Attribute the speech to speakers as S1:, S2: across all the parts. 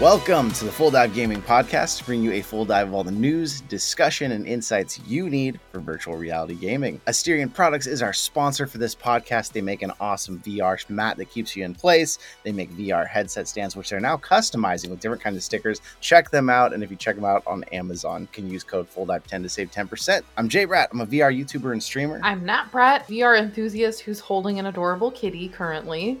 S1: Welcome to the Full Dive Gaming Podcast, to bring you a full dive of all the news, discussion, and insights you need for virtual reality gaming. Asterion Products is our sponsor for this podcast. They make an awesome VR mat that keeps you in place. They make VR headset stands, which they're now customizing with different kinds of stickers. Check them out, and if you check them out on Amazon, you can use code FullDive10 to save 10%. I'm Jay Bratt. I'm a VR YouTuber and streamer.
S2: I'm Nat Bratt, VR enthusiast who's holding an adorable kitty currently.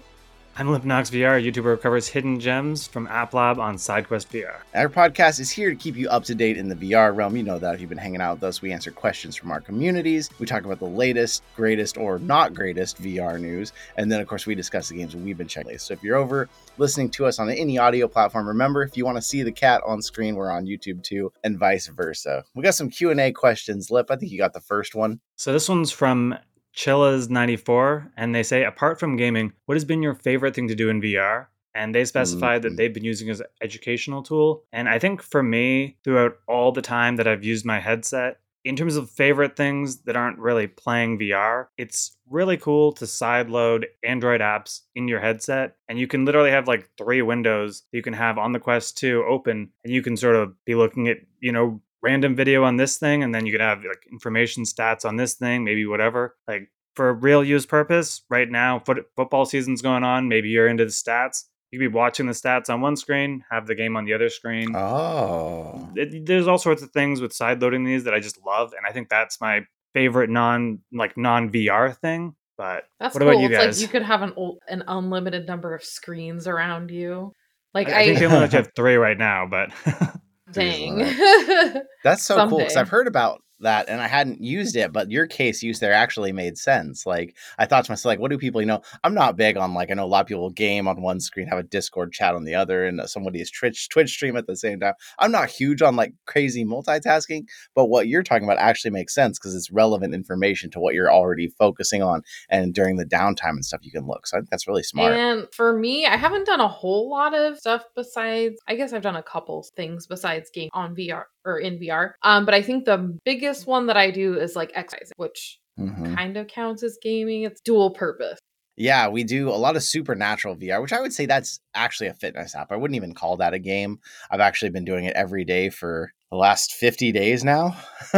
S3: I'm Limpnox VR, a YouTuber who covers hidden gems from App Lab on SideQuest VR.
S1: Our podcast is here to keep you up to date in the VR realm. You know that if you've been hanging out with us, we answer questions from our communities. We talk about the latest, greatest, or not greatest VR news. And then, of course, we discuss the games we've been checking. So if you're over listening to us on any audio platform, remember, if you want to see the cat on screen, we're on YouTube too, and vice versa. We got some Q&A questions. Lip, I think you got the first one.
S3: So this one's from Chillas94, and they say, apart from gaming, what has been your favorite thing to do in VR? And they specified
S1: Mm-hmm.
S3: that they've been using it as an educational tool. And I think for me, throughout all the time that I've used my headset, in terms of favorite things that aren't really playing VR, it's really cool to sideload Android apps in your headset. And you can literally have like three windows you can have on the Quest 2 open, and you can sort of be looking at, you know, random video on this thing, and then you can have like information stats on this thing, maybe whatever. Like for a real use purpose, right now, foot, football season's going on. Maybe you're into the stats. You could be watching the stats on one screen, have the game on the other screen.
S1: Oh.
S3: It- there's all sorts of things with side loading these that I just love, and I think that's my favorite non like non VR thing. But
S2: That's
S3: what
S2: cool.
S3: about you
S2: it's
S3: guys?
S2: like you could have an ol- an unlimited number of screens around you. Like
S3: I,
S2: I,
S3: I think they only you have three right now, but
S2: dang.
S1: That's so cool because I've heard about that and I hadn't used it, but your case use there actually made sense. Like I thought to myself, like, what do people, you know, I'm not big on like I know a lot of people game on one screen, have a Discord chat on the other, and uh, somebody is Twitch Twitch stream at the same time. I'm not huge on like crazy multitasking, but what you're talking about actually makes sense because it's relevant information to what you're already focusing on, and during the downtime and stuff, you can look. So I think that's really smart.
S2: And for me, I haven't done a whole lot of stuff besides I guess I've done a couple things besides game on VR or in VR. Um, but I think the biggest one that I do is like exercise, which
S1: Mhm.
S2: kind of counts as gaming. It's dual purpose.
S1: Yeah, we do a lot of supernatural VR, which I would say that's actually a fitness app. I wouldn't even call that a game. I've actually been doing it every day for the last 50 days now.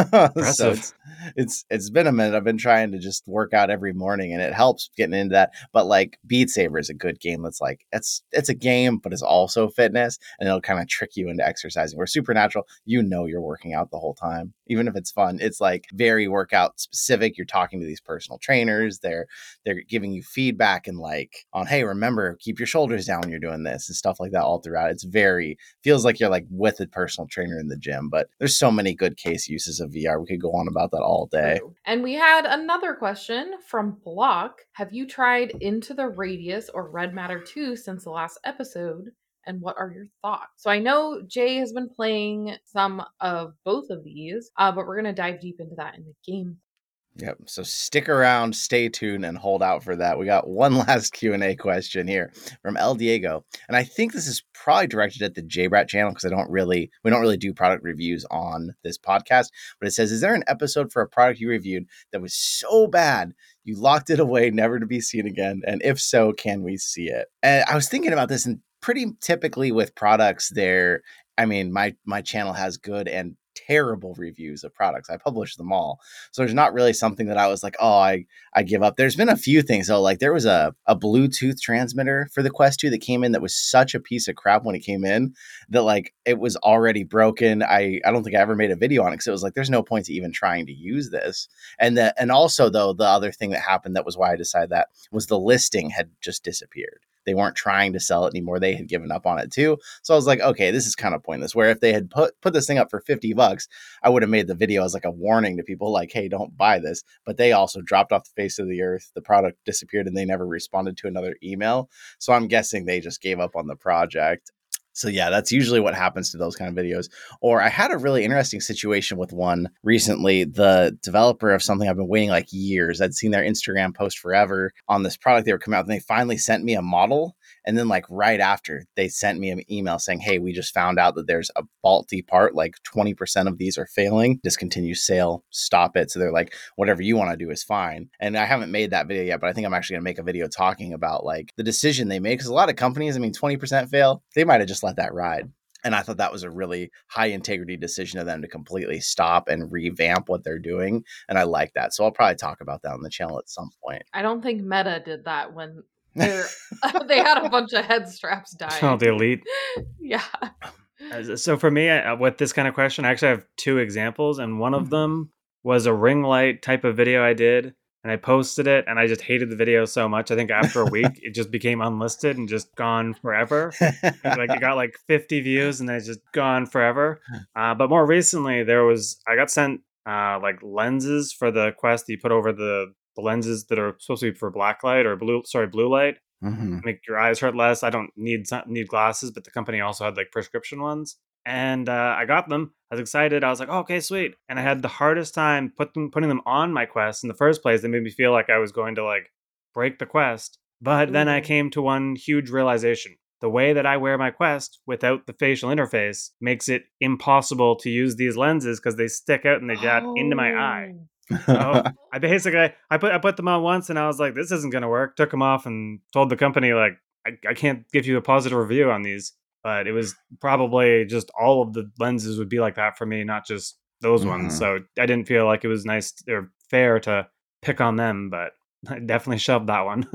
S1: so it's, it's it's been a minute. I've been trying to just work out every morning and it helps getting into that. But like Beat Saber is a good game that's like it's it's a game, but it's also fitness and it'll kind of trick you into exercising. Where Supernatural, you know you're working out the whole time. Even if it's fun, it's like very workout specific. You're talking to these personal trainers. They're they're giving you feedback and like on hey remember keep your shoulders down when you're doing this and stuff like that all throughout it's very feels like you're like with a personal trainer in the gym but there's so many good case uses of vr we could go on about that all day
S2: And we had another question from Block. Have you tried Into the Radius or Red Matter 2 since the last episode? And what are your thoughts? So I know Jay has been playing some of both of these, uh, but we're going to dive deep into that in the game.
S1: Yep. So stick around, stay tuned, and hold out for that. We got one last Q and A question here from El Diego, and I think this is probably directed at the JBrat channel because I don't really we don't really do product reviews on this podcast. But it says, "Is there an episode for a product you reviewed that was so bad you locked it away, never to be seen again? And if so, can we see it?" And I was thinking about this, and pretty typically with products, there. I mean, my my channel has good and terrible reviews of products. I publish them all. So there's not really something that I was like, oh, I I give up. There's been a few things though. Like there was a a Bluetooth transmitter for the Quest 2 that came in that was such a piece of crap when it came in that like it was already broken. I I don't think I ever made a video on it because it was like there's no point to even trying to use this. And the and also though the other thing that happened that was why I decided that was the listing had just disappeared. They weren't trying to sell it anymore. They had given up on it too. So I was like, okay, this is kind of pointless. Where if they had put put this thing up for 50 bucks, I would have made the video as like a warning to people like, hey, don't buy this. But they also dropped off the face of the earth. The product disappeared and they never responded to another email. So I'm guessing they just gave up on the project. So yeah, that's usually what happens to those kind of videos. Or I had a really interesting situation with one recently. The developer of something I've been waiting like years. I'd seen their Instagram post forever on this product they were coming out, and they finally sent me a model. And then, like right after, they sent me an email saying, "Hey, we just found out that there's a faulty part. Like 20% of these are failing. Discontinue sale. Stop it." So they're like, "Whatever you want to do is fine." And I haven't made that video yet, but I think I'm actually gonna make a video talking about like the decision they made because a lot of companies, I mean, 20% fail. They might have just let that ride. And I thought that was a really high integrity decision of them to completely stop and revamp what they're doing. And I like that. So I'll probably talk about that on the channel at some point.
S2: I don't think Meta did that when they had a bunch of head straps die.
S3: Oh, the elite.
S2: yeah.
S3: So for me, uh, with this kind of question, I actually have two examples, and one
S1: Mm-hmm.
S3: of them was a ring light type of video I did, and I posted it, and I just hated the video so much. I think after a week, it just became unlisted and just gone forever. like it got like 50 views, and then it's just gone forever. Uh, but more recently, there was I got sent uh, like lenses for the Quest that you put over the the lenses that are supposed to be for black light or blue, sorry, blue light
S1: Mhm.
S3: make your eyes hurt less. I don't need need glasses, but the company also had like prescription ones, and uh, I got them. I was excited. I was like, oh, okay, sweet. And I had the hardest time put them, putting them on my quest in the first place. They made me feel like I was going to like break the quest. But then I came to one huge realization. The way that I wear my quest without the facial interface makes it impossible to use these lenses because they stick out and they jab into my eye.
S2: Oh.
S3: So I basically I put I put them on once and I was like, this isn't gonna work. Took them off and told the company like I, I can't give you a positive review on these. But it was probably just all of the lenses would be like that for me, not just those
S1: Mhm.
S3: ones. So I didn't feel like it was nice or fair to pick on them, but I definitely shoved that one.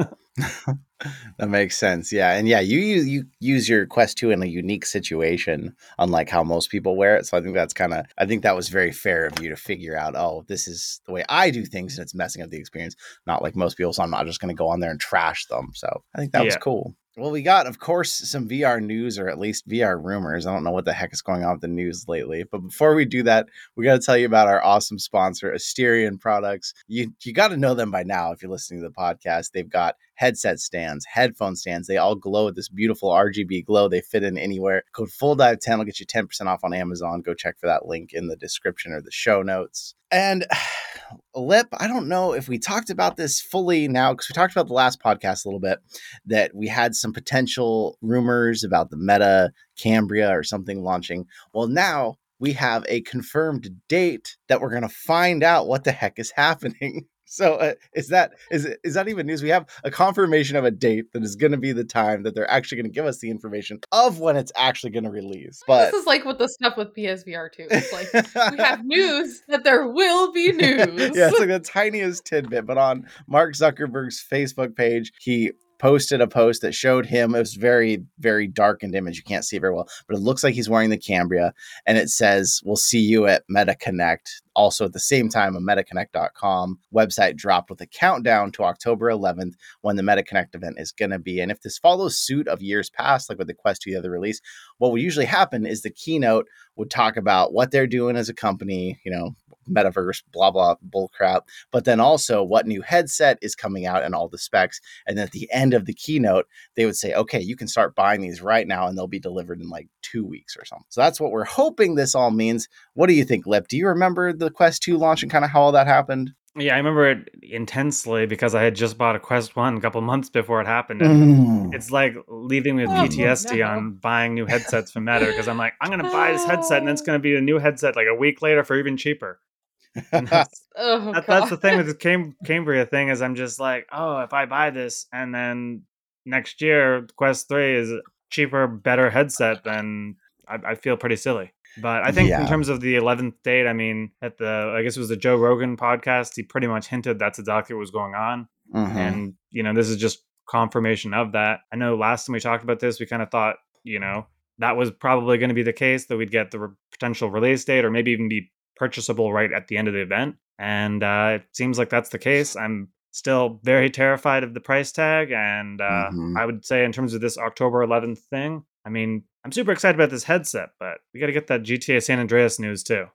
S1: that makes sense. Yeah, and yeah, you use you use your Quest Two in a unique situation, unlike how most people wear it. So I think that's kind of I think that was very fair of you to figure out. Oh, this is the way I do things, and it's messing up the experience. Not like most people. So I'm not just going to go on there and trash them. So I think that was cool. Well, we got, of course, some VR news or at least VR rumors. I don't know what the heck is going on with the news lately. But before we do that, we got to tell you about our awesome sponsor, Asterion Products. You you got to know them by now if you're listening to the podcast. They've got headset stands, headphone stands. They all glow with this beautiful RGB glow. They fit in anywhere. Code Full Dive 10 will get you 10% off on Amazon. Go check for that link in the description or the show notes. And Lip, I don't know if we talked about this fully now because we talked about the last podcast a little bit that we had some potential rumors about the Meta Cambria or something launching. Well, now we have a confirmed date that we're going to find out what the heck is happening. So uh, is that is is that even news? We have a confirmation of a date that is going to be the time that they're actually going to give us the information of when it's actually going to release. But
S2: this is like with the stuff with PSVR too. It's like we have news that there will be news.
S1: yeah, it's like the tiniest tidbit. But on Mark Zuckerberg's Facebook page, he posted a post that showed him. It was very, very darkened image. You can't see very well, but it looks like he's wearing the Cambria, and it says, "We'll see you at Meta Connect." Also, at the same time, a MetaConnect.com website dropped with a countdown to October 11th when the Meta Connect event is going to be. And if this follows suit of years past, like with the Quest 2, the other release, what would usually happen is the keynote would talk about what they're doing as a company, you know, metaverse, blah, blah, bull crap, but then also what new headset is coming out and all the specs. And at the end of the keynote, they would say, okay, you can start buying these right now and they'll be delivered in like two weeks or something. So that's what we're hoping this all means. What do you think, Lip? Do you remember the Quest 2 launch and kind of how all that happened?
S3: Yeah, I remember it intensely because I had just bought a Quest One a couple months before it happened. And
S1: Mm.
S3: it's like leaving with
S2: Oh,
S3: PTSD
S2: no.
S3: on buying new headsets from Meta because I'm like, I'm gonna buy this headset and then it's gonna be a new headset like a week later for even cheaper. That's,
S2: Oh,
S3: that- that's the thing with the Cam- Cambria thing is I'm just like, oh, if I buy this and then next year Quest Three is a cheaper, better headset, then I, I feel pretty silly. But I think
S1: Yeah.
S3: in terms of the 11th date, I mean, at the I guess it was the Joe Rogan podcast, he pretty much hinted that's exactly what was going on
S1: Mhm.
S3: and you know this is just confirmation of that i know last time we talked about this we kind of thought you know that was probably going to be the case that we'd get the re- potential release date or maybe even be purchasable right at the end of the event and uh, it seems like that's the case i'm still very terrified of the price tag and uh,
S1: Mhm.
S3: i would say in terms of this october 11th thing i mean i'm super excited about this headset but we got to get that gta san andreas news too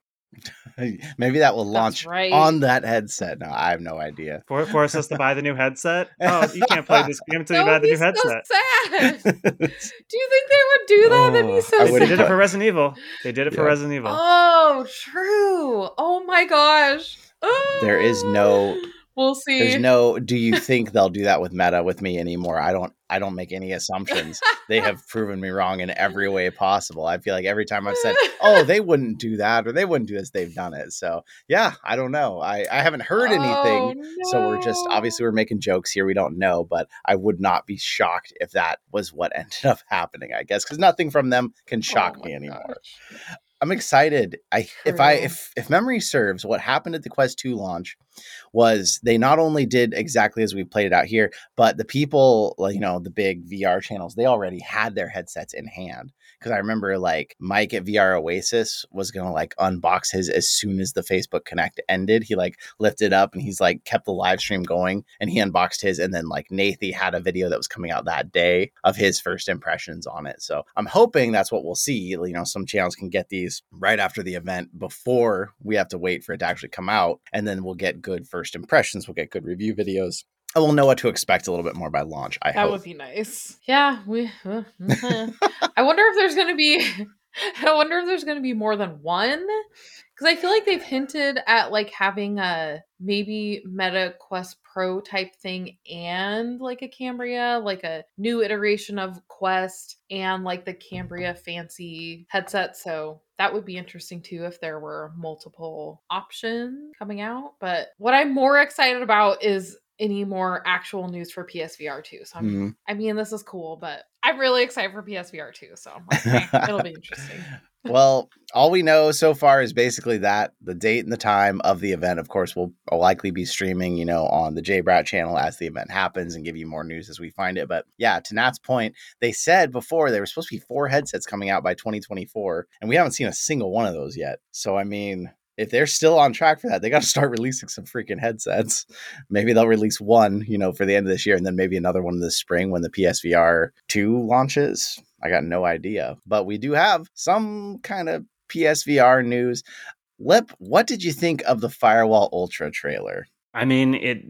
S1: Maybe that will launch
S2: right.
S1: on that headset. No, I have no idea.
S3: For- force us to buy the new headset oh you can't play this game until you buy the new
S2: be so
S3: headset
S2: sad. do you think they would do that? That'd
S1: Oh,
S2: be so
S1: I
S3: They did
S2: sad.
S3: it for Resident Evil. They did it for Resident Evil.
S2: Oh, true. Oh my gosh.
S1: There is no oh
S2: we'll see.
S1: There's no. Do you think they'll do that with Meta with me anymore? I don't. I don't make any assumptions. they have proven me wrong in every way possible. I feel like every time I've said, "Oh, they wouldn't do that," or "They wouldn't do this," they've done it. So yeah, I don't know. I I haven't heard anything.
S2: Oh,
S1: So we're just obviously we're making jokes here. We don't know, but I would not be shocked if that was what ended up happening. I guess because nothing from them can oh shock
S2: Oh
S1: me anymore.
S2: gosh.
S1: I'm excited. I if I if if memory serves, what happened at the Quest 2 launch was they not only did exactly as we played it out here, but the people, like, you know, the big VR channels, they already had their headsets in hand. Because I remember like Mike at VR Oasis was gonna like unbox his as soon as the Facebook Connect ended. He like lifted up and he's like kept the live stream going and he unboxed his. And then like Nathie had a video that was coming out that day of his first impressions on it. So I'm hoping that's what we'll see. You know, some channels can get these right after the event before we have to wait for it to actually come out. And then we'll get good first impressions. We'll get good review videos. And we'll know what to expect a little bit more by launch. I
S2: That
S1: hope.
S2: would be nice. Yeah, we. uh, mhm. I wonder if there's gonna be. I wonder if there's gonna be more than one. Because I feel like they've hinted at like having a maybe Meta Quest Pro type thing and like a Cambria, like a new iteration of Quest and like the Cambria fancy headset. So that would be interesting too if there were multiple options coming out. But what I'm more excited about is any more actual news for PSVR 2. So I'm
S1: Mhm.
S2: I mean, this is cool, but I'm really excited for PSVR 2. So I'm like, "Eh, it'll be interesting.
S1: well, all we know so far is basically that the date and the time of the event. Of course, will likely be streaming, you know, on the JBrat channel as the event happens and give you more news as we find it. But yeah, to Nat's point, they said before there were supposed to be four headsets coming out by 2024, and we haven't seen a single one of those yet. So I mean. If they're still on track for that, they got to start releasing some freaking headsets. Maybe they'll release one, you know, for the end of this year, and then maybe another one this spring when the PSVR 2 launches. I got no idea. But we do have some kind of PSVR news. Lip, what did you think of the Firewall Ultra trailer?
S3: I mean, it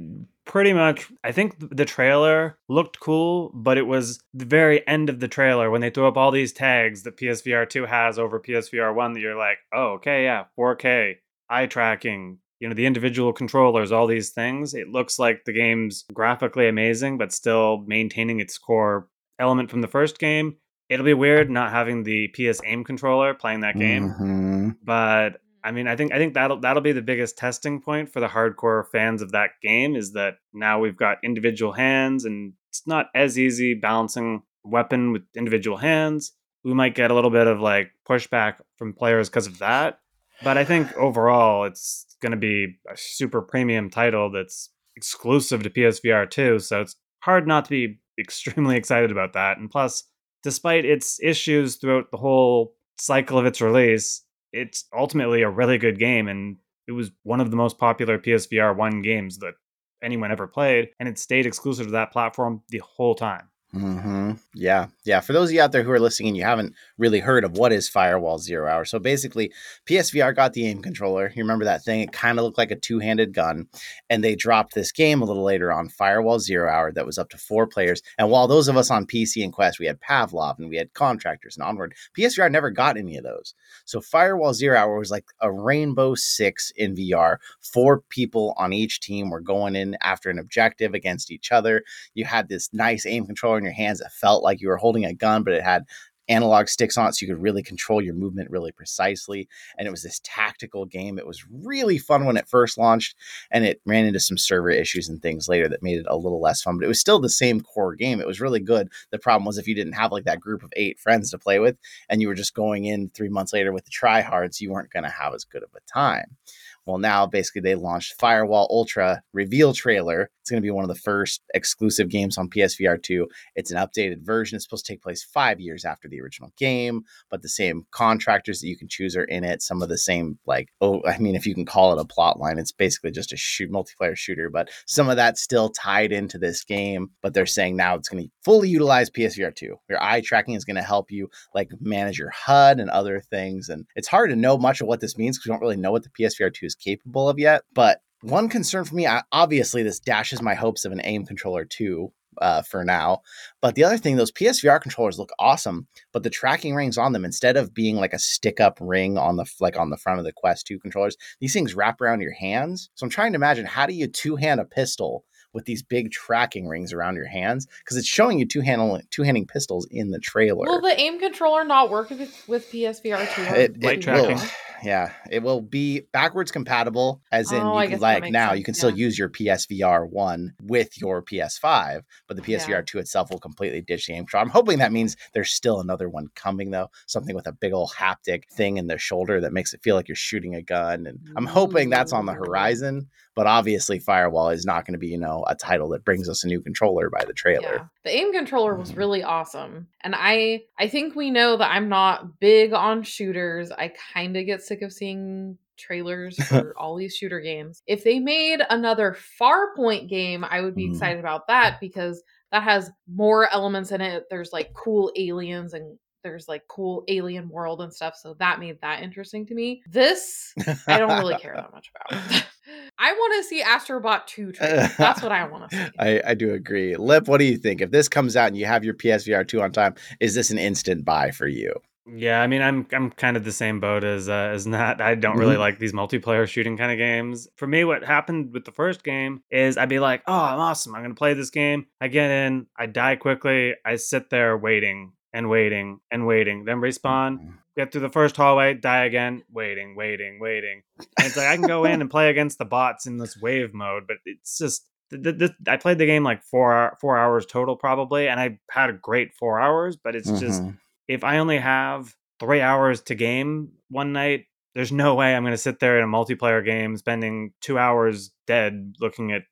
S3: pretty much, I think the trailer looked cool, but it was the very end of the trailer when they threw up all these tags that PSVR 2 has over PSVR 1 that you're like, oh, okay, yeah, 4K, eye tracking, you know, the individual controllers, all these things. It looks like the game's graphically amazing, but still maintaining its core element from the first game. It'll be weird not having the PS aim controller playing that game
S1: Mhm.
S3: but I mean, I think I think that'll that'll be the biggest testing point for the hardcore fans of that game is that now we've got individual hands and it's not as easy balancing weapon with individual hands. We might get a little bit of like pushback from players because of that. But I think overall it's going to be a super premium title that's exclusive to PSVR 2, so it's hard not to be extremely excited about that. And plus, despite its issues throughout the whole cycle of its release, it's ultimately a really good game and it was one of the most popular PSVR 1 games that anyone ever played and it stayed exclusive to that platform the whole time.
S1: Hmm Yeah, yeah. For those of you out there who are listening and you haven't really heard of what is Firewall Zero Hour, so basically, PSVR got the aim controller. You remember that thing? It kind of looked like a two-handed gun, and they dropped this game a little later on Firewall Zero Hour that was up to four players. And while those of us on PC and Quest, we had Pavlov and we had Contractors and Onward, PSVR never got any of those. So Firewall Zero Hour was like a Rainbow Six in VR. Four people on each team were going in after an objective against each other you had this nice aim controller your hands that felt like you were holding a gun, but it had analog sticks on it so you could really control your movement really precisely. And it was this tactical game. It was really fun when it first launched, and it ran into some server issues and things later that made it a little less fun, but it was still the same core game. It was really good. The problem was if you didn't have like that group of eight friends to play with, and you were just going in three months later with the tryhards, you weren't going to have as good of a time. Well, now basically they launched Firewall Ultra reveal trailer. It's going to be one of the first exclusive games on PSVR 2. It's an updated version. It's supposed to take place five years after the original game, but the same contractors that you can choose are in it. Some of the same, like, oh, I mean, if you can call it a plot line, it's basically just a shoot multiplayer shooter, but some of that's still tied into this game. But they're saying now it's going to fully utilize PSVR 2. Your eye tracking is going to help you like manage your HUD and other things. And it's hard to know much of what this means because we don't really know what the PSVR 2 is capable of yet. But one concern for me, I, obviously, this dashes my hopes of an aim controller too. uh, for now. But the other thing, those PSVR controllers look awesome, but the tracking rings on them, instead of being like a stick up ring on the like on the front of the Quest 2 controllers, these things wrap around your hands. So I'm trying to imagine how do you two hand a pistol with these big tracking rings around your hands because it's showing you two handle two handing pistols in the trailer.
S2: Will the aim controller not work with, with PSVR two?
S1: It, it will. Yeah, it will be backwards compatible, as in
S2: Oh,
S1: you can, like now
S2: sense,
S1: you can still use your PSVR one with your PS5, but the PSVR
S2: Yeah.
S1: two itself will completely ditch the aim control. I'm hoping that means there's still another one coming though, something with a big old haptic thing in the shoulder that makes it feel like you're shooting a gun, and I'm hoping that's on the horizon. But obviously, Firewall is not going to be you know a title that brings us a new controller by the trailer.
S2: Yeah. The aim controller was
S1: Mhm.
S2: really awesome. And I I think we know that I'm not big on shooters. I kind of get sick of seeing trailers for all these shooter games. If they made another Farpoint game, I would be
S1: Mhm.
S2: excited about that because that has more elements in it. There's like cool aliens and there's like cool alien world and stuff. So that made that interesting to me. This I don't really care that much about. I want to see Astrobot 2 trailer. That's what I want to see.
S1: I, I do agree. Lip, what do you think? If this comes out and you have your PSVR 2 on time, is this an instant buy for you?
S3: Yeah, I mean, I'm I'm kind of the same boat as uh, as Nat. I don't really
S1: Mhm.
S3: like these multiplayer shooting kind of games. For me, what happened with the first game is I'd be like, "Oh, I'm awesome! I'm gonna play this game." I get in, I die quickly, I sit there waiting and waiting and waiting, then respawn, get through the first hallway, die again, waiting, waiting, waiting. And it's like I can go in and play against the bots in this wave mode, but it's just th- th- I played the game like four four hours total probably, and I had a great four hours, but it's just
S1: Mhm.
S3: if I only have three hours to game one night, there's no way I'm going to sit there in a multiplayer game spending two hours dead looking at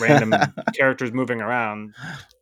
S3: random characters moving around.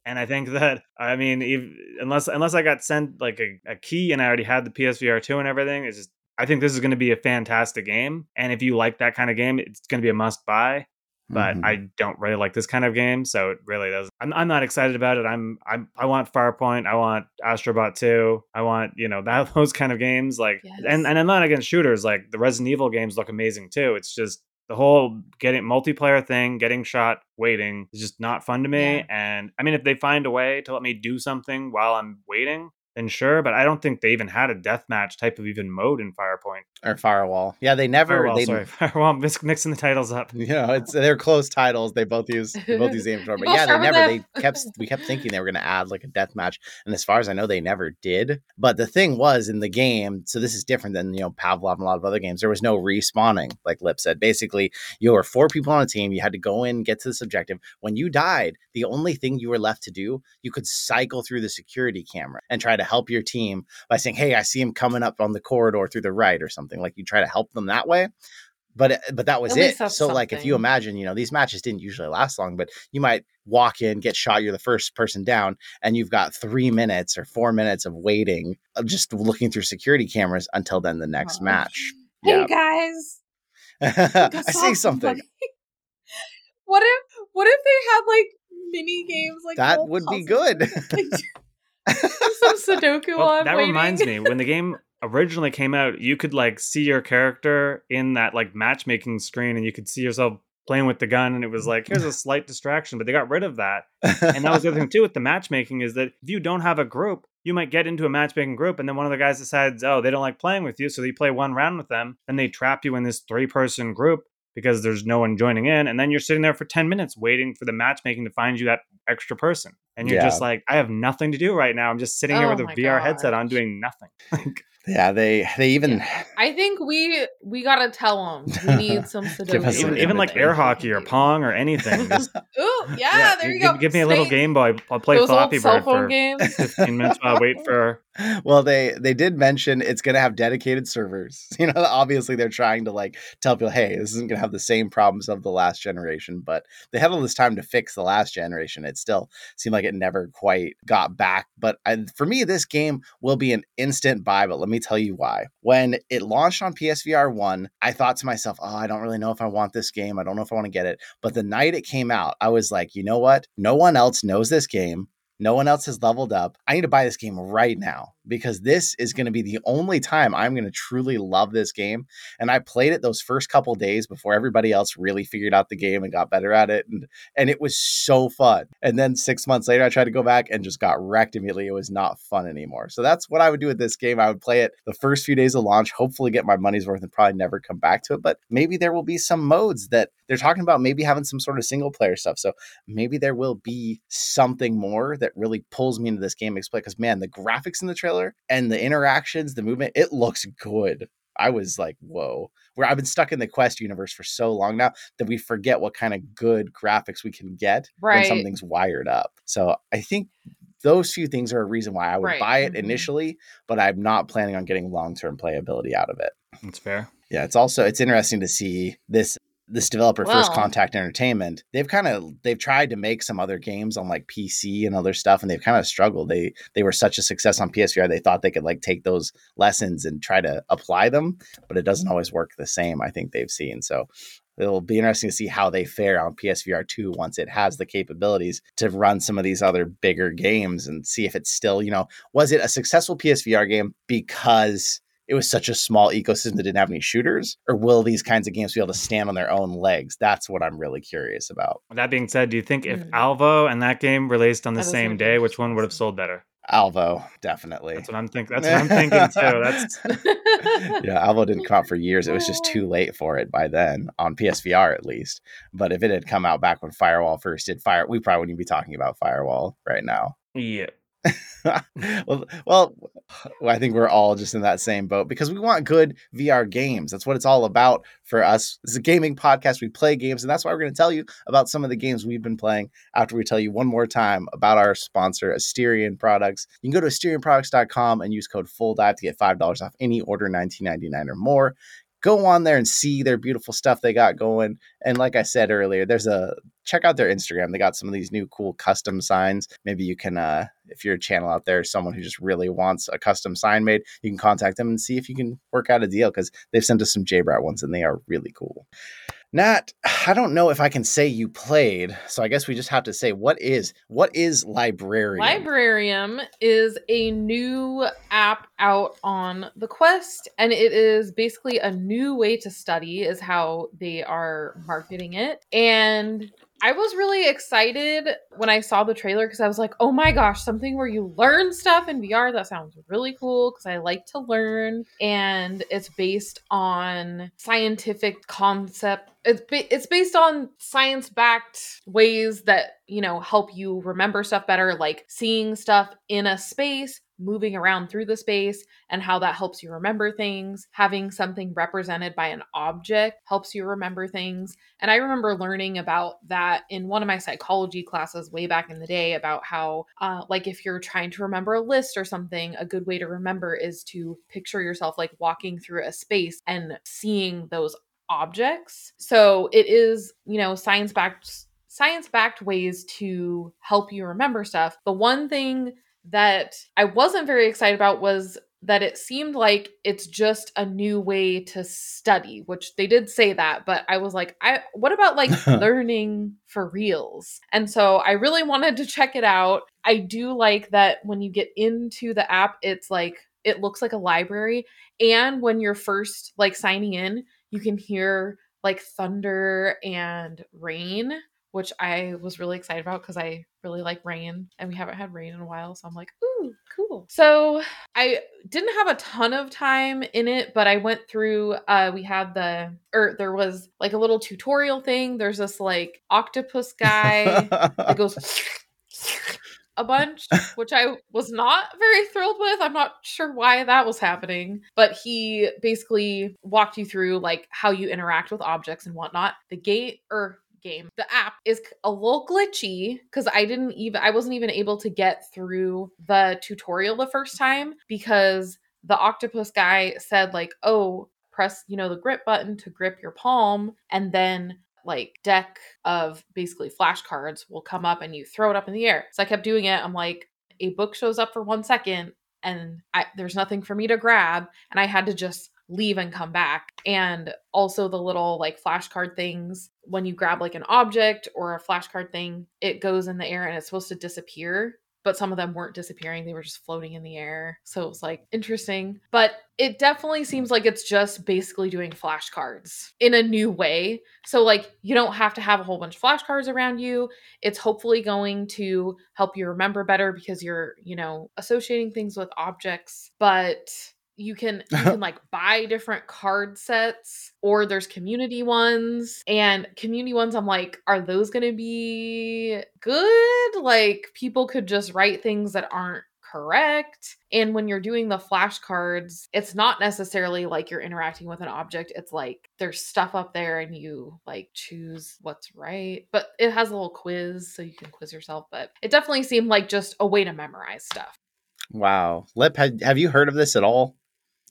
S3: And I think that I mean, if, unless unless I got sent like a, a key and I already had the PSVR two and everything, it's just I think this is going to be a fantastic game. And if you like that kind of game, it's going to be a must buy. But
S1: Mhm.
S3: I don't really like this kind of game, so it really doesn't. I'm, I'm not excited about it. I'm I'm I want Firepoint. I want Astrobot 2. I want you know that those kind of games. Like
S2: Yes.
S3: and and I'm not against shooters. Like the Resident Evil games look amazing too. It's just the whole getting multiplayer thing, getting shot, waiting is just not fun to me.
S2: Yeah.
S3: And I mean, if they find a way to let me do something while I'm waiting, then sure. But I don't think they even had a deathmatch type of even mode in Firepoint.
S1: or Firewall. Yeah, they never.
S3: Firewall,
S1: they,
S3: sorry, Firewall. I'm mix- mixing the titles up.
S1: You know, it's they're close titles. They both use they both use the aim control. But yeah, they never.
S2: F.
S1: They kept we kept thinking they were going to add like a death match, and as far as I know, they never did. But the thing was in the game, so this is different than you know Pavlov and a lot of other games. There was no respawning, like Lip said. Basically, you were four people on a team. You had to go in, get to this objective. When you died, the only thing you were left to do, you could cycle through the security camera and try to help your team by saying, "Hey, I see him coming up on the corridor through the right," or something. Like you try to help them that way. But uh, but that was it. So like if you imagine, you know, these matches didn't usually last long, but you might walk in, get shot, you're the first person down, and you've got three minutes or four minutes of waiting, of just looking through security cameras until then the next
S2: Oh.
S1: match.
S4: Hey
S1: Yeah.
S4: guys,
S1: I see something.
S4: what if what if they had like mini games like
S1: That would be
S4: puzzles?
S1: good.
S2: Some Sudoku
S3: Well, that
S2: waiting.
S3: reminds me, when the game originally came out, you could like see your character in that like matchmaking screen, and you could see yourself playing with the gun, and it was like, here's a slight distraction. But they got rid of that, and that was the other thing too with the matchmaking is that if you don't have a group, you might get into a matchmaking group, and then one of the guys decides, oh, they don't like playing with you, so you play one round with them, and they trap you in this three-person group because there's no one joining in, and then you're sitting there for ten minutes waiting for the matchmaking to find you that extra person, and you're
S1: Yeah.
S3: just like, I have nothing to do right now. I'm just sitting here
S2: Oh
S3: with a
S2: my
S3: VR headset on, doing nothing.
S1: Yeah, they they even
S2: I think we we gotta tell them we need some Sudoku.
S3: Even, even like air hockey or pong or anything. Just,
S2: Ooh, yeah, there you
S3: give,
S2: go.
S3: Give me a little
S2: Snake.
S3: Game Boy. I'll play
S2: Those old
S3: Flappy Bird for
S2: games.
S3: 15 minutes while I wait for.
S1: Well they they did mention it's going to have dedicated servers. You know obviously they're trying to like tell people hey this isn't going to have the same problems of the last generation but they had all this time to fix the last generation. It still seemed like it never quite got back but I, for me this game will be an instant buy but let me tell you why. When it launched on psvr 1 i thought to myself oh i don't really know if i want this game. I don't know if i want to get it. But the night it came out i was like you know what? No one else knows this game no one else has leveled up. I need to buy this game right now because this is going to be the only time I'm going to truly love this game. And I played it those first couple days before everybody else really figured out the game and got better at it. And, and it was so fun. And then six months later, I tried to go back and just got wrecked immediately. It was not fun anymore. So that's what I would do with this game. I would play it the first few days of launch, hopefully get my money's worth and probably never come back to it. But maybe there will be some modes that they're talking about maybe having some sort of single player stuff. So maybe there will be something more that really pulls me into this game explain because man, the graphics in the trailer and the interactions, the movement, it looks good. I was like, whoa. Where I've been stuck in the Quest universe for so long now that we forget what kind of good graphics we can get
S2: Right.
S1: when something's wired up. So I think those few things are a reason why I would
S2: Right.
S1: buy it
S2: Mhm.
S1: initially, but I'm not planning on getting long term playability out of it.
S3: That's fair.
S1: Yeah, it's also it's interesting to see this this developer First Contact Entertainment. They've kind of they've tried to make some other games on like PC and other stuff, and they've kind of struggled. They they were such a success on PSVR, they thought they could like take those lessons and try to apply them, but it doesn't always work the same. I think they've seen so. It'll be interesting to see how they fare on PSVR 2 once it has the capabilities to run some of these other bigger games and see if it's still, you know, was it a successful PSVR game because it was such a small ecosystem that didn't have any shooters? Or will these kinds of games be able to stand on their own legs? That's what I'm really curious about.
S3: That being said, do you think if
S2: Hmm.
S3: Alvo and that game released on the
S2: That is
S3: same day, which one would have sold better?
S1: Alvo, definitely.
S3: That's what I'm thinking. That's what I'm thinking too. That's
S1: yeah, Alvo didn't come out for years. It was just too late for it by then, on PSVR at least. But if it had come out back when Firewall first did fire, we probably wouldn't be talking about Firewall right now.
S3: yeah.
S1: well, well, I think we're all just in that same boat because we want good VR games. That's what it's all about for us. It's a gaming podcast. We play games, and that's why we're going to tell you about some of the games we've been playing after we tell you one more time about our sponsor, Asterion Products. You can go to AsterionProducts.com and use code FULLDIVE to get $5 off any order, $19.99 or more. Go on there and see their beautiful stuff they got going. And like I said earlier, there's a check out their Instagram. They got some of these new cool custom signs. Maybe you can, uh, if you're a channel out there, someone who just really wants a custom sign made, you can contact them and see if you can work out a deal because they've sent us some JBrat ones and they are really cool. Nat, I don't know if I can say you played, so I guess we just have to say what is what is Librarium?
S2: Librarium is a new app out on the Quest, and it is basically a new way to study, is how they are marketing it. And I was really excited when I saw the trailer because I was like, oh my gosh, something where you learn stuff in VR. That sounds really cool because I like to learn. And it's based on scientific concept. It's, ba- it's based on science backed ways that, you know, help you remember stuff better, like seeing stuff in a space, moving around through the space, and how that helps you remember things. Having something represented by an object helps you remember things. And I remember learning about that in one of my psychology classes way back in the day about how, uh, like, if you're trying to remember a list or something, a good way to remember is to picture yourself like walking through a space and seeing those objects. So it is, you know, science backed science backed ways to help you remember stuff. The one thing that I wasn't very excited about was that it seemed like it's just a new way to study, which they did say that, but I was like, I what about like learning for reals? And so I really wanted to check it out. I do like that when you get into the app, it's like it looks like a library and when you're first like signing in, you can hear like thunder and rain which I was really excited about because I really like rain and we haven't had rain in a while. So I'm like, ooh, cool. So I didn't have a ton of time in it, but I went through, uh, we had the, or there was like a little tutorial thing. There's this like octopus guy that goes a bunch, which I was not very thrilled with. I'm not sure why that was happening, but he basically walked you through like how you interact with objects and whatnot. The gate or game, the app is a little glitchy because I didn't even I wasn't even able to get through the tutorial the first time because the octopus guy said like, "Oh, press, you know, the grip button to grip your palm and then like deck of basically flashcards will come up and you throw it up in the air. So I kept doing it. I'm like, a book shows up for one second and I, there's nothing for me to grab. And I had to just leave and come back. And also the little like flashcard things, when you grab like an object or a flashcard thing, it goes in the air and it's supposed to disappear. but some of them weren't disappearing. They were just floating in the air. So it was like interesting. But it definitely seems like it's just basically doing flashcards in a new way. So, like, you don't have to have a whole bunch of flashcards around you. It's hopefully going to help you remember better because you're, you know, associating things with objects. But you can you can like buy different card sets or there's community ones and community ones i'm like are those going to be good like people could just write things that aren't correct and when you're doing the flashcards it's not necessarily like you're interacting with an object it's like there's stuff up there and you like choose what's right but it has a little quiz so you can quiz yourself but it definitely seemed like just a way to memorize stuff
S1: Wow. Lip, have you heard of this at all?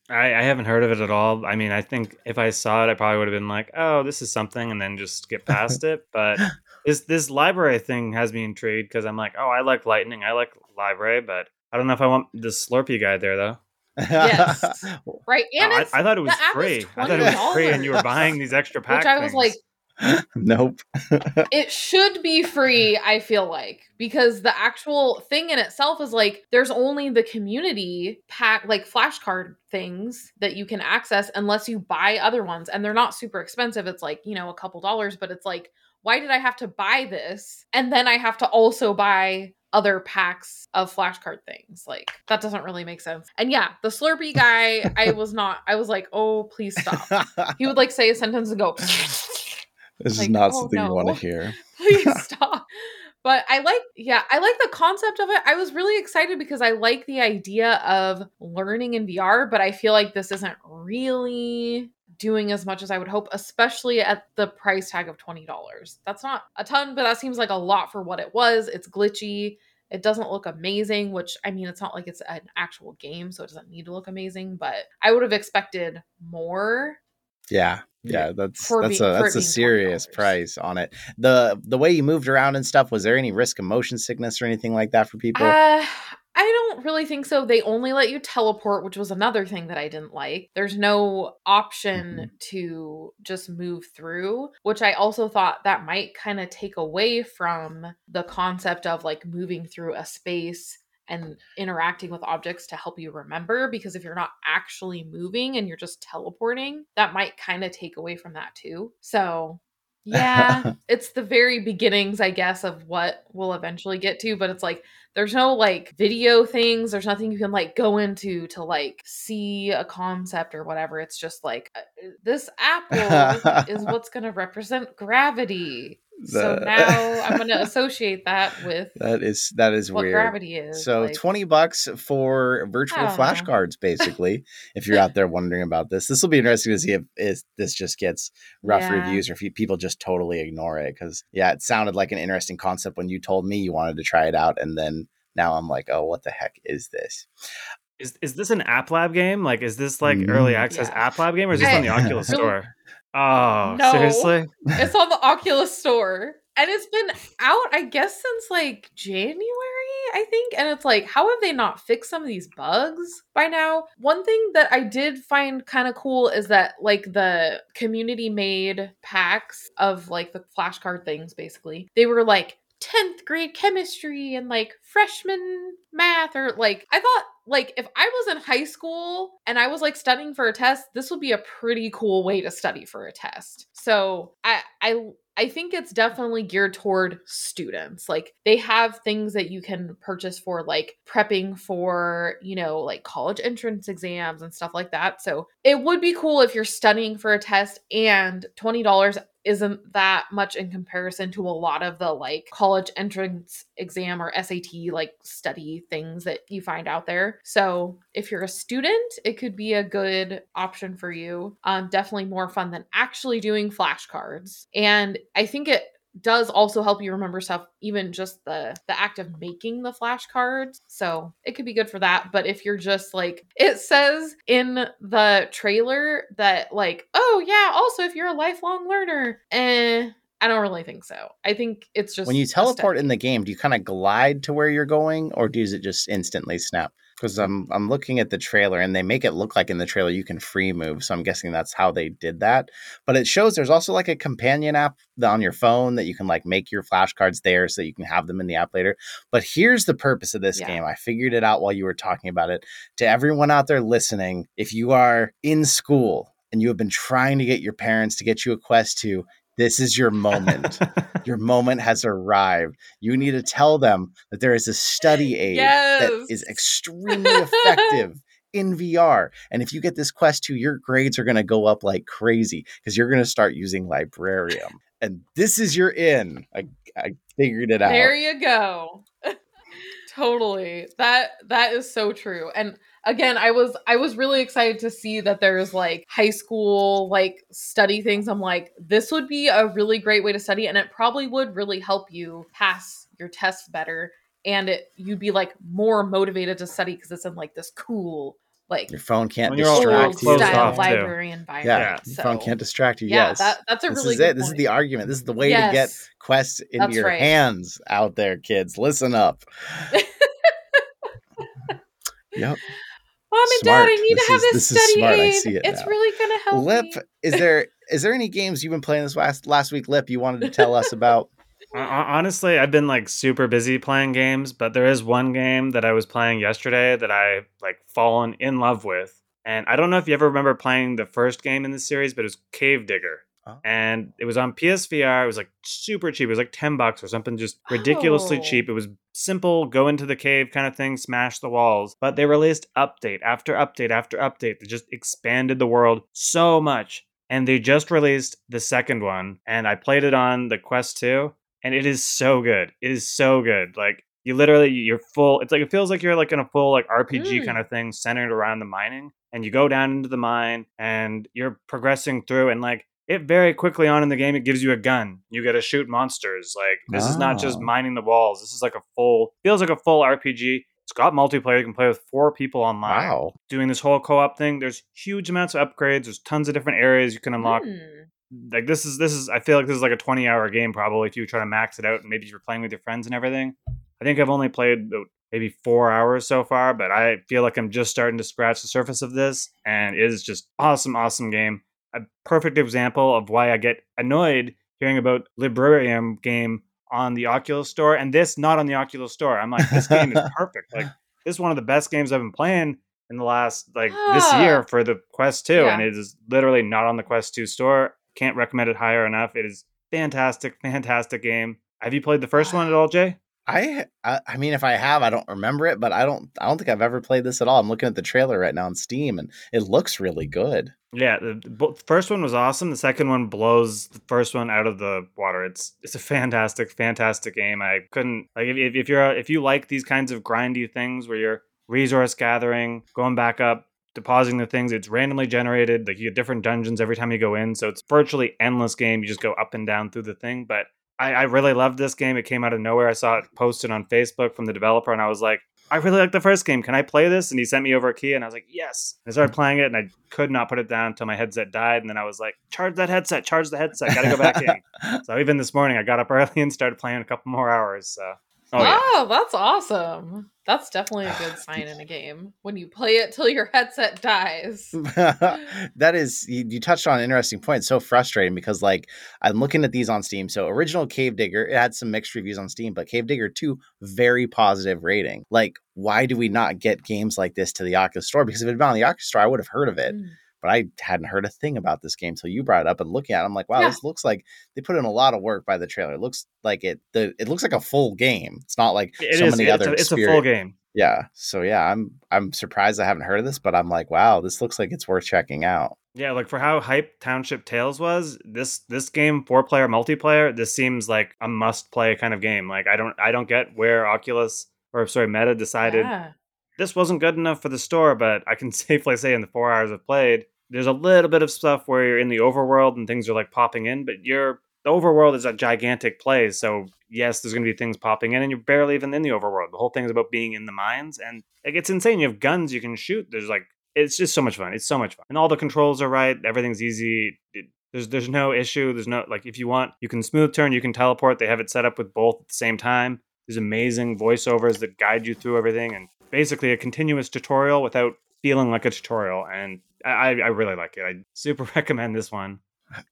S3: I, I haven't heard of it at all. I mean, I think if I saw it, I probably would have been like, "Oh, this is something," and then just skip past it. But this this library thing has me intrigued because I'm like, "Oh, I like Lightning, I like library, but I don't know if I want the Slurpee guy there though."
S2: Yes. right oh, and
S3: Oh, I,
S2: it's
S3: I thought it was free. I thought it was free, and you were buying these extra packs.
S2: which i was
S3: things.
S2: like
S1: nope.
S2: it should be free i feel like because the actual thing in itself is like there's only the community pack like flashcard things that you can access unless you buy other ones and they're not super expensive. It's like you know a couple dollars but it's like why did i have to buy this? And then i have to also buy other packs of flashcard things. Like that doesn't really make sense. And yeah the slurpee guy i was not i was like oh please stop. He would like say a sentence and go
S1: this is not
S2: oh,
S1: something you want to hear.
S2: please stop. But i like yeah i like the concept of it. I was really excited because i like the idea of learning in vr but i feel like this isn't really doing as much as i would hope especially at the price tag of $20 that's not a ton but that seems like a lot for what it was. It's glitchy. It doesn't look amazing which i mean it's not like it's an actual game so it doesn't need to look amazing but i would have expected more.
S1: Yeah. Yeah, that's
S2: For
S1: that's a that's a serious
S2: $20.
S1: price on it. The the way you moved around and stuff, was there any risk of motion sickness or anything like that for people?
S2: Uh, I don't really think so. They only let you teleport, which was another thing that I didn't like. There's no option to just move through, which I also thought that might kind of take away from the concept of like moving through a space and interacting with objects to help you remember because if you're not actually moving and you're just teleporting that might kind of take away from that too. So yeah it's the very beginnings i guess of what we'll eventually get to but it's like there's no like video things there's nothing you can like go into to like see a concept or whatever. It's just like uh, this apple is what's going to represent gravity so now i'm going to associate that with
S1: that is that is
S2: what
S1: weird.
S2: gravity is
S1: So
S2: like-
S1: twenty bucks for virtual
S2: I don't know.
S1: flashcards, basically. if you're out there wondering about this, this will be interesting to see if, if this just gets rough
S2: Yeah.
S1: reviews or if you, people just totally ignore it. Because yeah, it sounded like an interesting concept when you told me you wanted to try it out, and then now I'm like, oh, what the heck is this?
S3: Is is this an App Lab game? Like, is this like early
S1: Mm.
S3: access
S2: Yeah.
S3: App Lab game, or is this on the Oculus Store? Oh,
S2: No.
S3: seriously?
S2: it's on the Oculus store. And it's been out, I guess, since like January, I think. And it's like, how have they not fixed some of these bugs by now? One thing that I did find kind of cool is that like the community made packs of like the flashcard things, basically, they were like 10th grade chemistry and like freshman math or like I thought like if I was in high school and I was like studying for a test, this would be a pretty cool way to study for a test. So I I I think it's definitely geared toward students. Like they have things that you can purchase for like prepping for, you know, like college entrance exams and stuff like that. So it would be cool if you're studying for a test and $20 isn't that much in comparison to a lot of the like college entrance exam or SAT like study things that you find out there. So if you're a student, it could be a good option for you. Um, definitely more fun than actually doing flashcards. And I think it does also help you remember stuff even just the the act of making the flashcards so it could be good for that but if you're just like it says in the trailer that like oh yeah also if you're a lifelong learner eh I don't really think so. I think it's just
S1: when you teleport in the game, do you kind of glide to where you're going, or does it just instantly snap? Because I'm I'm looking at the trailer and they make it look like in the trailer you can free move, so I'm guessing that's how they did that. But it shows there's also like a companion app on your phone that you can like make your flashcards there so you can have them in the app later. But here's the purpose of this
S2: Yeah.
S1: game. I figured it out while you were talking about it. To everyone out there listening, if you are in school and you have been trying to get your parents to get you a Quest 2, this is your moment. your moment has arrived. You need to tell them that there is a study aid that is extremely effective in VR. And if you get this Quest 2, your grades are going to go up like crazy because you're going to start using Librarium. And this is your in. I, I figured it out.
S2: There you go. Totally. That that is so true. And again, I was I was really excited to see that there's like high school like study things. I'm like, this would be a really great way to study and it probably would really help you pass your tests better and it you'd be like more motivated to study because it's in like this cool like
S1: Your phone can't
S3: When you're all
S1: distract you.
S3: closed
S2: style
S3: off, too.
S2: library
S1: Yeah,
S2: environment.
S1: your
S2: So,
S1: phone can't distract you.
S2: yeah,
S1: yes.
S2: that, that's a
S1: this
S2: really
S1: is
S2: good
S1: it. This is the argument. This is the way to get
S2: Yes.
S1: quests into
S2: That's
S1: your
S2: right.
S1: hands out there, kids. Listen up. yep.
S2: Mom and
S1: Smart.
S2: Dad, I need
S1: This
S2: to have
S1: is-
S2: this,
S1: this
S2: study
S1: smart. I
S2: aid.
S1: see it
S2: it's
S1: now.
S2: really gonna help
S1: Lip,
S2: me.
S1: is there is there any games you've been playing this last last week, Lip, you wanted to tell us about?
S3: Hon- hon- Honestly, I've been like super busy playing games, but there is one game that I was playing yesterday that I like fallen in love with. And I don't know if you ever remember playing the first game in the series, but it was Cave Digger.
S1: Oh.
S3: And it was on PSVR. It was like super cheap. It was like 10 bucks or something just ridiculously
S2: Oh.
S3: cheap. It was simple, go into the cave kind of thing, smash the walls. But they released update after update after update. They just expanded the world so much. And they just released the second one. And I played it on the Quest 2 and it is so good. It is so good. Like you literally you're full. It's like it feels like you're like in a full like RPG
S2: Mm.
S3: kind of thing centered around the mining. And you go down into the mine and you're progressing through and like it very quickly on in the game it gives you a gun. You get to shoot monsters. Like this is not just
S1: Oh.
S3: mining the walls. This is like a full feels like a full RPG. It's got multiplayer. You can play with four people online
S1: Wow.
S3: doing this whole co-op thing. There's huge amounts of upgrades. There's tons of different areas you can unlock
S2: Hmm.
S3: Like this is this is I feel like this is like a 20 hour game probably if you try to max it out and maybe you're playing with your friends and everything. I think I've only played maybe 4 hours so far, but I feel like I'm just starting to scratch the surface of this and it is just awesome awesome game. A perfect example of why I get annoyed hearing about Librarium game on the Oculus store and this not on the Oculus store. I'm like this game is perfect. Like this is one of the best games I've been playing in the last like this year
S2: Ah.
S3: for the Quest 2
S2: Yeah.
S3: and it is literally not on the Quest 2 store. Can't recommend it higher enough. It is fantastic, fantastic game. Have you played the first one ah. at all, Jay?
S1: I, I mean if I have I don't remember it but I don't I don't think I've ever played this at all. I'm looking at the trailer right now on Steam and it looks really good.
S3: Yeah, the, the first one was awesome. The second one blows the first one out of the water. It's it's a fantastic, fantastic game. I couldn't like if, if if you're if you like these kinds of grindy things where you're resource gathering, going back up, depositing the things. It's randomly generated. Like you get different dungeons every time you go in, so it's virtually endless game. You just go up and down through the thing. But I, I really loved this game. It came out of nowhere. I saw it posted on Facebook from the developer, and I was like, I really like the first game. Can I play this? And he sent me over a key, and I was like, yes. I started playing it, and I could not put it down until my headset died. And then I was like, charge that headset, charge the headset. Got to go back in. So even this morning, I got up early and started playing a couple more hours. So, oh yeah.
S2: Oh, that's awesome. That's definitely a good sign in a game when you play it till your headset dies.
S1: that is you, you touched on an interesting point. It's so frustrating because like I'm looking at these on Steam. So original Cave Digger, it had some mixed reviews on Steam, but Cave Digger 2, very positive rating. Like, why do we not get games like this to the Oculus store? Because if it had been on the Oculus store, I would have heard of it.
S2: Mm.
S1: But I hadn't heard a thing about this game till you brought it up and looking at it, I'm like, wow,
S2: Yeah.
S1: this looks like they put in a lot of work by the trailer. It looks like it the it looks like a full game. It's not like
S3: It
S1: so
S3: is.
S1: many
S3: It's,
S1: other
S3: a, it's a full game.
S1: Yeah. So yeah, I'm I'm surprised I haven't heard of this, but I'm like, wow, this looks like it's worth checking out.
S3: Yeah, like for how hype Township Tales was, this this game four player multiplayer, this seems like a must play kind of game. Like I don't I don't get where Oculus or sorry Meta decided
S2: Yeah.
S3: This wasn't good enough for the store, but I can safely say in the four hours I've played, there's a little bit of stuff where you're in the overworld and things are like popping in, but you're the overworld is a gigantic place, so yes, there's gonna be things popping in, and you're barely even in the overworld. The whole thing is about being in the mines, and like it's insane. You have guns you can shoot. There's like it's just so much fun. It's so much fun, and all the controls are right. Everything's easy. It, There's there's no issue. There's no like if you want, you can smooth turn, you can teleport. They have it set up with both at the same time. There's amazing voiceovers that guide you through everything, and basically a continuous tutorial without feeling like a tutorial. And I, I really like it. I super recommend this one.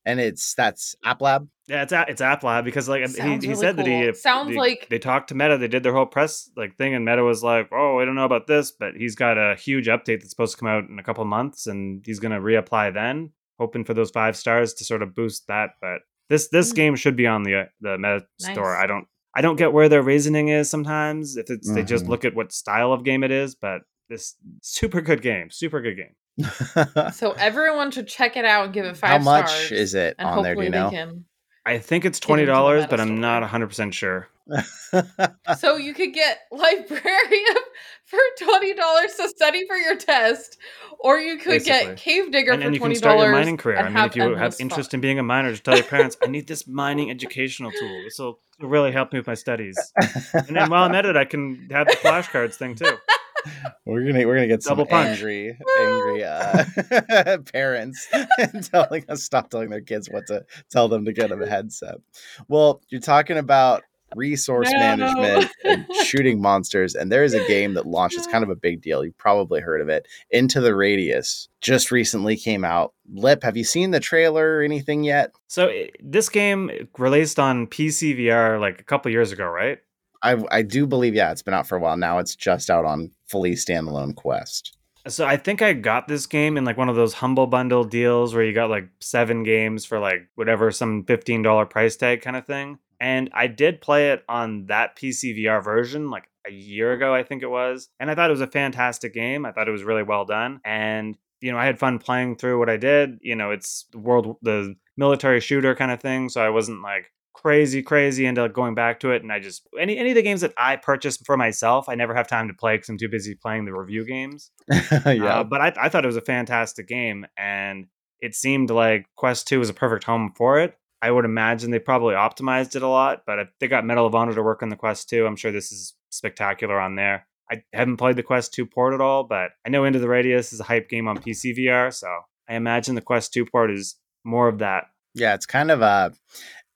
S1: And it's that's App Lab.
S3: Yeah, it's a- it's App Lab because like he,
S2: Sounds
S3: he
S2: really
S3: said that he.
S2: Sounds
S3: they,
S2: like-
S3: they talked to Meta. They did their whole press like thing, and Meta was like, "Oh, I don't know about this," but he's got a huge update that's supposed to come out in a couple of months, and he's gonna reapply then, hoping for those five stars to sort of boost that. But this this
S2: Mm.
S3: game should be on the uh, the Meta store. I don't I don't get where their reasoning is sometimes. If it's they just
S1: Mhm.
S3: look at what style of game it is, but this super good game, super good game.
S2: So everyone should check it out and give it five
S1: How much
S2: stars,
S1: is it on there? Do you know?
S2: can.
S3: I think it's twenty dollars, but I'm
S2: store.
S3: not hundred percent sure.
S2: So you could get librarian for twenty dollars to study for your test, or you could
S3: Basically.
S2: get cave digger
S3: and,
S2: for
S3: and you can
S2: twenty
S3: start your
S2: dollars.
S3: mining career. I mean, if you have interest in being a miner, just tell your parents, I need this mining educational tool. This will really help me with my studies. And then while I'm at it, I can have the flashcards thing too.
S1: We're gonna we're gonna get some
S3: punch.
S1: angry angry uh, parents telling us stop telling their kids what to tell them to get a headset. Well, you're talking about resource
S2: No.
S1: management and shooting monsters, and there is a game that launched. It's kind of a big deal. You've probably heard of it. Into the Radius just recently came out. Lip, have you seen the trailer or anything yet?
S3: So this game released on PC VR like a couple years ago, right?
S1: I I do believe yeah, it's been out for a while now. It's just out on fully standalone Quest.
S3: So I think I got this game in like one of those humble bundle deals where you got like seven games for like whatever some fifteen dollar price tag kind of thing. And I did play it on that PC VR version like a year ago, I think it was. And I thought it was a fantastic game. I thought it was really well done. And you know, I had fun playing through what I did. You know, it's the world the military shooter kind of thing. So I wasn't like crazy, crazy into going back to it. And I just any any of the games that I purchased for myself, I never have time to play because I'm too busy playing the review games.
S1: yeah.
S3: Uh, but I, I thought it was a fantastic game, and it seemed like Quest 2 was a perfect home for it. I would imagine they probably optimized it a lot, but if they got Medal of Honor to work on the Quest 2, I'm sure this is spectacular on there. I haven't played the Quest 2 port at all, but I know Into the Radius is a hype game on PC VR, so I imagine the Quest 2 port is more of that.
S1: Yeah, it's kind of a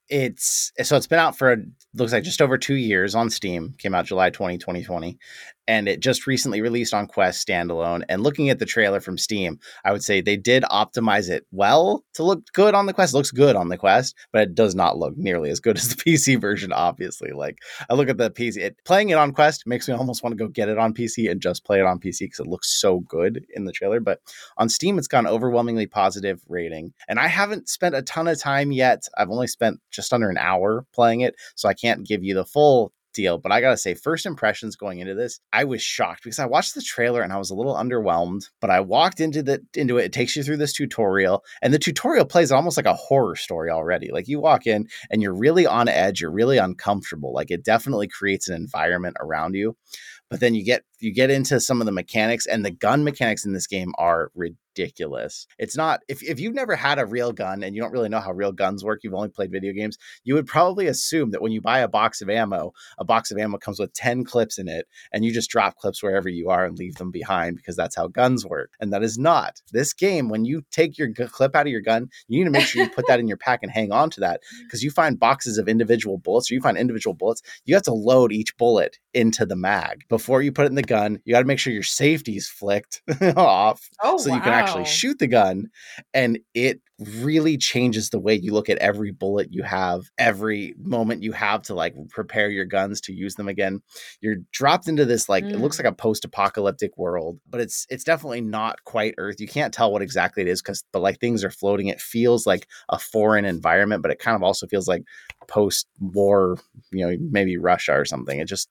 S1: it's so it's been out for looks like just over two years on Steam. Came out July 20, 2020. And it just recently released on Quest standalone. And looking at the trailer from Steam, I would say they did optimize it well to look good on the Quest. It looks good on the Quest, but it does not look nearly as good as the PC version, obviously. Like I look at the PC, it, playing it on Quest makes me almost want to go get it on PC and just play it on PC because it looks so good in the trailer. But on Steam, it's got an overwhelmingly positive rating. And I haven't spent a ton of time yet. I've only spent just under an hour playing it, so I can't give you the full deal. But I gotta say, first impressions going into this, I was shocked because I watched the trailer and I was a little underwhelmed. But I walked into the into it. It takes you through this tutorial, and the tutorial plays almost like a horror story already. Like you walk in and you're really on edge, you're really uncomfortable. Like it definitely creates an environment around you. But then you get you get into some of the mechanics, and the gun mechanics in this game are ridiculous. It's not if if you've never had a real gun and you don't really know how real guns work, you've only played video games, you would probably assume that when you buy a box of ammo, a box of ammo comes with 10 clips in it, and you just drop clips wherever you are and leave them behind because that's how guns work. And that is not. This game, when you take your clip out of your gun, you need to make sure you put that in your pack and hang on to that because you find boxes of individual bullets or you find individual bullets, you have to load each bullet into the mag before you put it in the gun. You got to make sure your safety's flicked off
S2: Oh,
S1: so you can actually shoot the gun and it really changes the way you look at every bullet you have every moment you have to like prepare your guns to use them again you're dropped into this like it looks
S2: Mm.
S1: like a post-apocalyptic world but it's it's definitely not quite earth you can't tell what exactly it is because but like things are floating it feels like a foreign environment but it kind of also feels like post-war you know maybe russia or something it just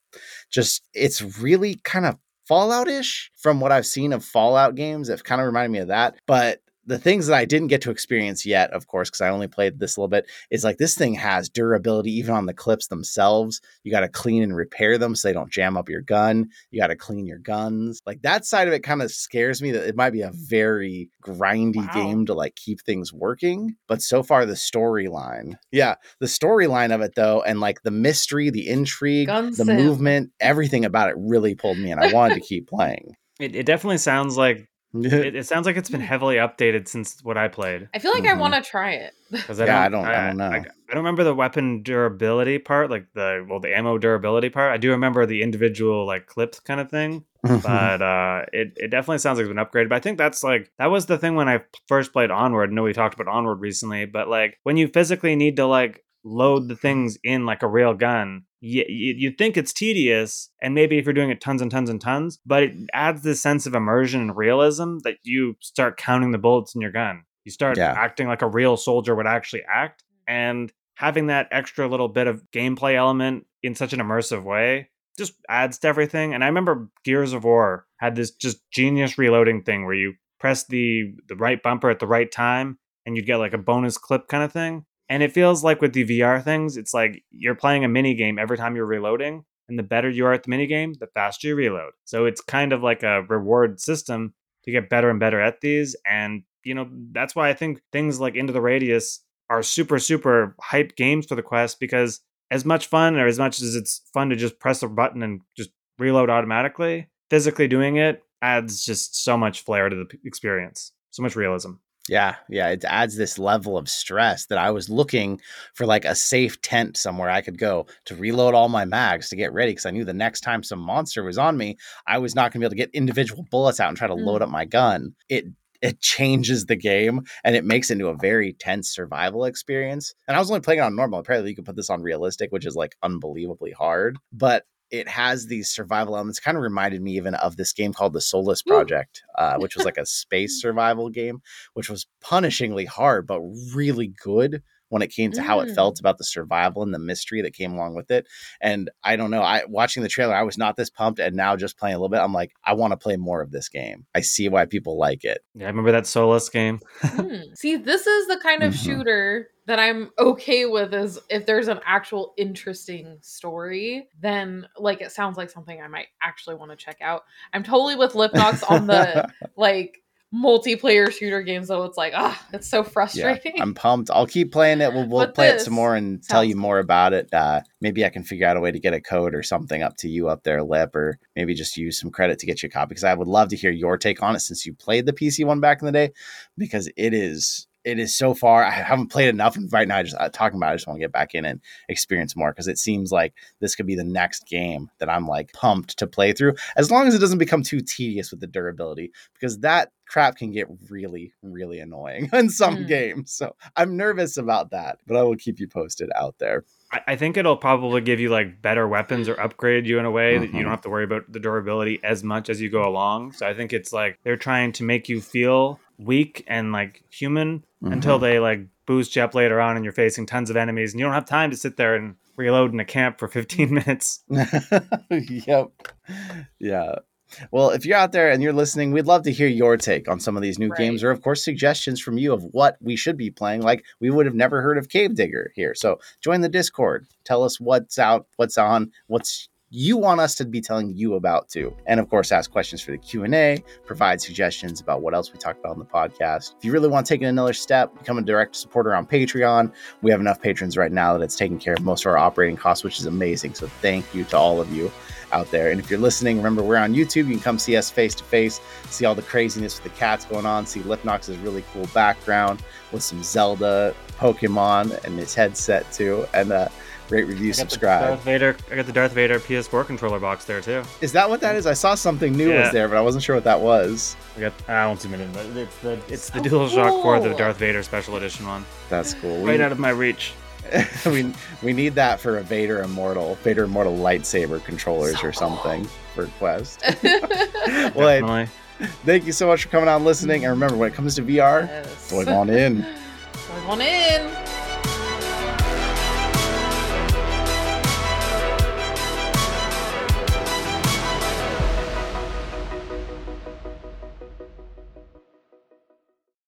S1: just it's really kind of Fallout-ish from what I've seen of Fallout games. It kind of reminded me of that. But the things that I didn't get to experience yet, of course, because I only played this a little bit, is like this thing has durability even on the clips themselves. You got to clean and repair them so they don't jam up your gun. You got to clean your guns. Like that side of it kind of scares me that it might be a very grindy
S2: Wow.
S1: game to like keep things working. But so far, the storyline, yeah, the storyline of it though, and like the mystery, the intrigue,
S2: Gun
S1: the
S2: sim.
S1: movement, everything about it really pulled me in. I wanted to keep playing.
S3: It, it definitely sounds like It, it sounds like it's been heavily updated since what I played.
S2: I feel like I
S1: Mhm.
S2: want to try it.
S3: Because
S1: Yeah, I don't- I don't know.
S3: I, I don't remember the weapon durability part, like the well, the ammo durability part. I do remember the individual like clips kind of thing, but uh, it it definitely sounds like it's been upgraded. But I think that's like that was the thing when I first played Onward. I know we talked about Onward recently, but like when you physically need to like load the things in like a real gun. You, you think it's tedious, and maybe if you're doing it tons and tons and tons, but it adds this sense of immersion and realism that you start counting the bullets in your gun. You start
S1: Yeah.
S3: acting like a real soldier would actually act, and having that extra little bit of gameplay element in such an immersive way just adds to everything. And I remember Gears of War had this just genius reloading thing where you press the the right bumper at the right time and you'd get like a bonus clip kind of thing. And it feels like with the VR things, it's like you're playing a mini game every time you're reloading. And the better you are at the mini game, the faster you reload. So it's kind of like a reward system to get better and better at these. And, you know, that's why I think things like Into the Radius are super, super hype games for the Quest because as much fun or as much as it's fun to just press a button and just reload automatically, physically doing it adds just so much flair to the experience, so much realism.
S1: Yeah, yeah, it adds this level of stress that I was looking for like a safe tent somewhere I could go to reload all my mags to get ready because I knew the next time some monster was on me, I was not going to be able to get individual bullets out and try to load
S2: Mm.
S1: up my gun. It it changes the game and it makes it into a very tense survival experience. And I was only playing it on normal. Apparently, you can put this on realistic, which is like unbelievably hard, but it has these survival elements. Kind of reminded me even of this game called the Solus Project, uh, which was like a space survival game which was punishingly hard, but really good when it came to how it
S2: Mm.
S1: felt about the survival and the mystery that came along with it. And I don't know, I watching the trailer, I was not this pumped, and now just playing a little bit, I'm like, I want to play more of this game. I see why people like it.
S3: Yeah, I remember that Solus game.
S2: Hmm. See, this is the kind of
S1: Mhm.
S2: shooter that I'm okay with is if there's an actual interesting story, then like it sounds like something I might actually want to check out. I'm totally with Lipnox on the like multiplayer shooter games though. It's like, ah, it's so
S1: yeah,
S2: frustrating.
S1: I'm pumped. I'll keep playing it. We'll, we'll play it some more and tell you more about it. Uh, maybe I can figure out a way to get a code or something up to you up there, Lip, or maybe just use some credit to get you a copy because I would love to hear your take on it since you played the PC one back in the day because it is it is so far. I haven't played enough, and right now, I just uh, talking about. It, I just want to get back in and experience more because it seems like this could be the next game that I'm like pumped to play through, as long as it doesn't become too tedious with the durability, because that crap can get really, really annoying in some
S2: Mm.
S1: games. So I'm nervous about that, but I will keep you posted out there.
S3: I, I think it'll probably give you like better weapons or upgrade you in a way that you don't have to worry about the durability as much as you go along. So I think it's like they're trying to make you feel weak and like human Mm-hmm. until they like boost you up later on and you're facing tons of enemies and you don't have time to sit there and reload in a camp for 15 minutes.
S1: yep. Yeah. Well, if you're out there and you're listening, we'd love to hear your take on some of these new
S2: Right.
S1: games or, of course, suggestions from you of what we should be playing. Like we would have never heard of Cave Digger here. So join the Discord. Tell us what's out, what's on, what's you want us to be telling you about too. And of course ask questions for the q&a provide suggestions about what else we talked about in the podcast. If you really want to take another step become a direct supporter on patreon. We have enough patrons right now that it's taking care of most of our operating costs which is amazing. So thank you to all of you out there. And if you're listening remember we're on youtube. You can come see us face to face see all the craziness with the cats going on see lipnox's really cool background with some zelda pokemon and his headset too. And uh rate review
S3: I got
S1: subscribe
S3: Darth Vader. I got the Darth Vader PS4 controller box there too.
S1: is that what that is? I saw something new was there, but I wasn't sure what that was.
S3: I got. I won't zoom it in, but it's the it's the
S2: So
S3: DualShock 4, the. Darth Vader special edition one,
S1: That's cool. We,
S3: right out of my reach.
S1: we, we need that for a Vader Immortal, Vader Immortal lightsaber controllers
S2: So
S1: or something for Quest.
S2: yes.
S1: well, hey,
S3: Definitely.
S1: thank you so much for coming on listening. And remember, when it comes to VR, dive on in.
S2: Dive on in.